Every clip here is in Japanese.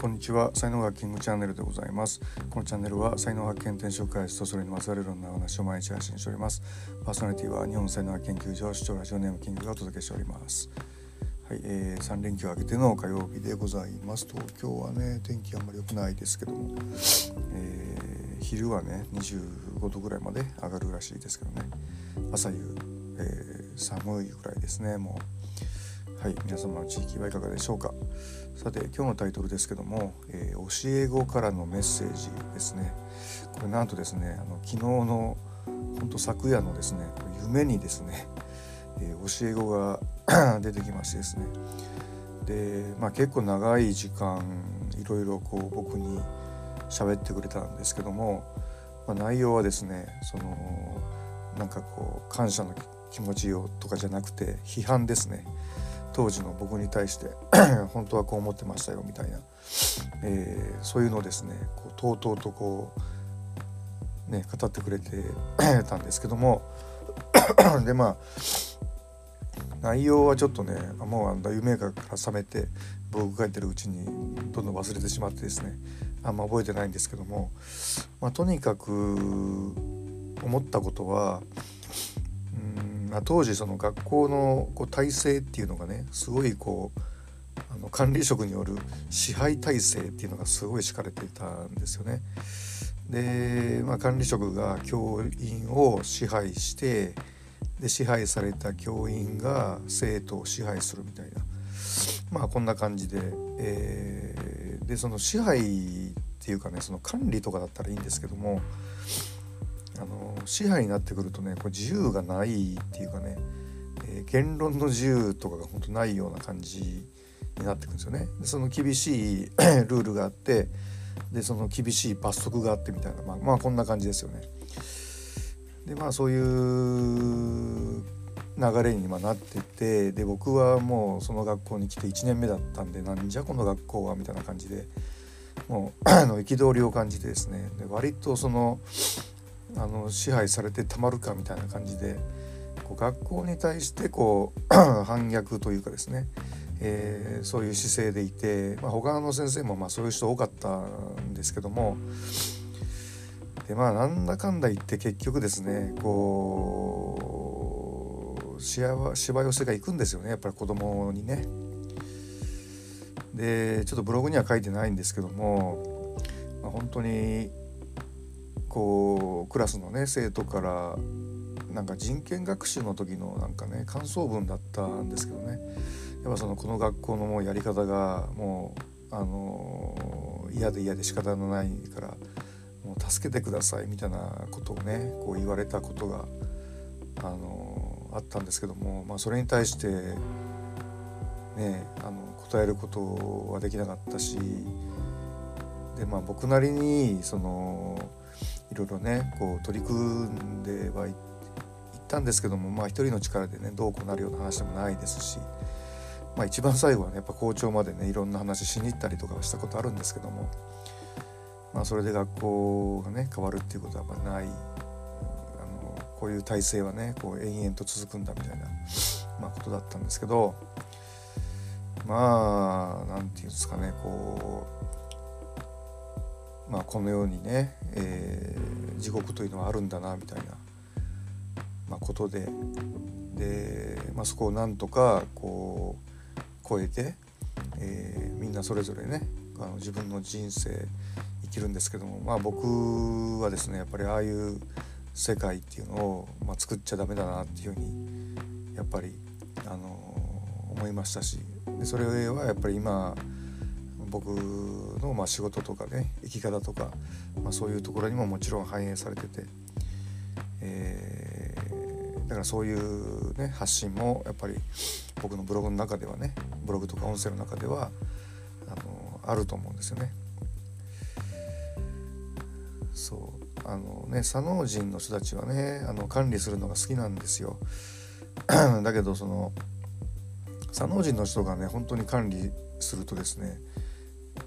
こんにちは。才能学キングチャンネルでございます。このチャンネルは才能発見転職開発とそれにまつわるいろんな話を毎日配信しております。パーソナリティは日本才能研究所視聴ラジオネームキングがお届けしております。はい、えー、3連休明けての火曜日でございます。東京はね天気あんまり良くないですけども、えー、昼はね25度ぐらいまで上がるらしいですけどね。朝夕、えー、寒いぐらいですねもう。はい皆様の地域はいかがでしょうか。さて今日のタイトルですけども、えー、教え子からのメッセージですね。これなんとですねあの昨日の本当昨夜のですね夢にですね、えー、教え子が 出てきましてですね。で、まあ、結構長い時間いろいろこう僕に喋ってくれたんですけども、まあ、内容はですねそのなんかこう感謝の気持ちをとかじゃなくて批判ですね。当時の僕に対して 本当はこう思ってましたよみたいな、えー、そういうのをですねこうとうとうとこうね語ってくれて たんですけども でまあ内容はちょっとねもうあの夢から覚めて僕が書いてるうちにどんどん忘れてしまってですねあんま覚えてないんですけども、まあ、とにかく思ったことはまあ、当時その学校のこう体制っていうのがねすごいこうあの管理職による支配体制っていうのがすごい敷かれていたんですよね。で、まあ、管理職が教員を支配してで支配された教員が生徒を支配するみたいなまあこんな感じで、えー、でその支配っていうかねその管理とかだったらいいんですけどもあの支配になってくるとねこれ自由がないっていうかね、えー、言論の自由とかが本当ないような感じになってくるんですよね。でその厳しい ルールがあってでその厳しい罰則があってみたいなまあ、まあ、こんな感じですよね。でまあそういう流れに今なっててで僕はもうその学校に来て1年目だったんでなんじゃこの学校はみたいな感じでもう 憤りを感じてですねで割とそのあの支配されてたまるかみたいな感じでこう学校に対してこう 反逆というかですね、えー、そういう姿勢でいて、まあ、他の先生もまあそういう人多かったんですけどもでまあなんだかんだ言って結局ですねこうしわしわ寄せがいくんですよねやっぱり子供にね。でちょっとブログには書いてないんですけども、まあ、本当にこうクラスのね生徒からなんか人権学習の時のなんかね感想文だったんですけどね。やっぱそのこの学校のもうやり方がもうあの嫌で嫌で仕方のないからもう助けてくださいみたいなことをねこう言われたことがあのあったんですけども、まあ、それに対してねあの答えることはできなかったしでまあ僕なりにそのいろいろねこう取り組んではいったんですけどもまあ一人の力でねどうこうなるような話でもないですし、まあ、一番最後はねやっぱ校長までねいろんな話しに行ったりとかはしたことあるんですけども、まあ、それで学校がね変わるっていうことはやっぱない、あのこういう体制はねこう延々と続くんだみたいな、まあ、ことだったんですけどまあ何て言うんですかねこうまあ、このようにね、えー、地獄というのはあるんだなみたいな、まあ、ことでで、まあ、そこをなんとかこう超えて、えー、みんなそれぞれねあの自分の人生生きるんですけども、まあ、僕はですねやっぱりああいう世界っていうのを、まあ、作っちゃダメだなっていうふうにやっぱり、あの思いましたしでそれはやっぱり今僕のまあ仕事とかね生き方とか、まあ、そういうところにももちろん反映されてて、えー、だからそういうね発信もやっぱり僕のブログの中ではねブログとか音声の中ではあのあると思うんですよね。そうあのね左脳人の人たちはねあの管理するのが好きなんですよ。だけどその左脳人の人がね本当に管理するとですね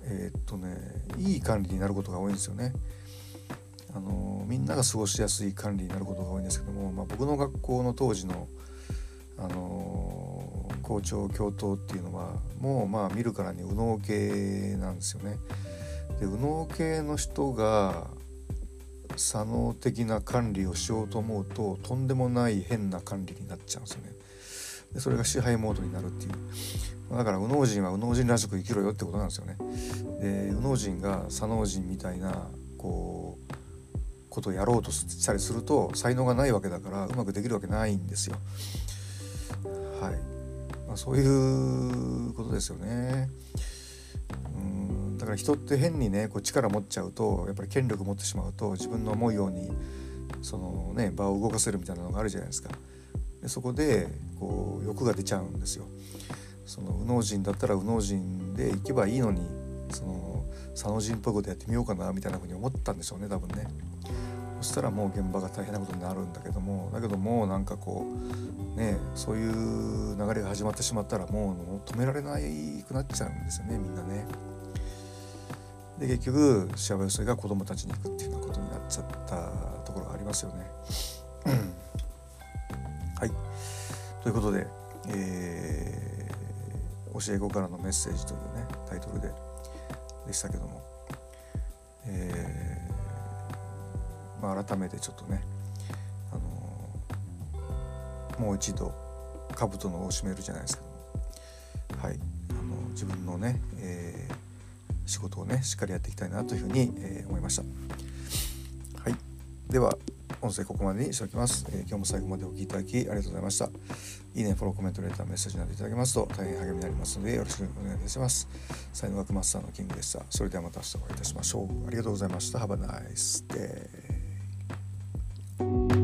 えー、っとねいい管理になることが多いんですよね。あのみんなが過ごしやすい管理になることが多いんですけども、まあ、僕の学校の当時の、あの好調共闘っていうのはもうまあ見るからに右脳系なんですよね。で右脳系の人が左脳的な管理をしようと思うととんでもない変な管理になっちゃうんですよね。でそれが支配モードになるっていうだから右脳人は右脳人らしく生きろよってことなんですよね。で右脳人が左脳人みたいなこうことをやろうとしたりすると才能がないわけだからうまくできるわけないんですよ。はい、まあ、そういうことですよね。うんだから人って変にねこう力持っちゃうとやっぱり権力持ってしまうと自分の思うようにそのね場を動かせるみたいなのがあるじゃないですか。でそこでこう欲が出ちゃうんですよ。その右脳人だったら右脳人で行けばいいのにその左脳人っぽいことやってみようかなみたいなふうに思ったんでしょうね多分ね。そしたらもう現場が大変なことになるんだけどもだけどもなんかこうねそういう流れが始まってしまったらもう止められないくなっちゃうんですよねみんなね。で結局幸せが子供たちに行くっていうようなことになっちゃったところがありますよね。はい。ということで、えー、教え子からのメッセージというねタイトルででしたけども、えーまあ、改めてちょっとね、あのー、もう一度兜の緒を締めるじゃないですけども、はい、あの自分のね、えー、仕事をねしっかりやっていきたいなというふうに、え、思いました。はい、では音声ここまでにしておきます、えー、今日も最後までお聴きいただきありがとうございました。いいね、フォロー、コメント、レター、メッセージなどいただけますと大変励みになりますのでよろしくお願いいたします。才能学マスターのキングでした。それではまた明日お会いいたしましょう。ありがとうございました。Have a nice day. thank you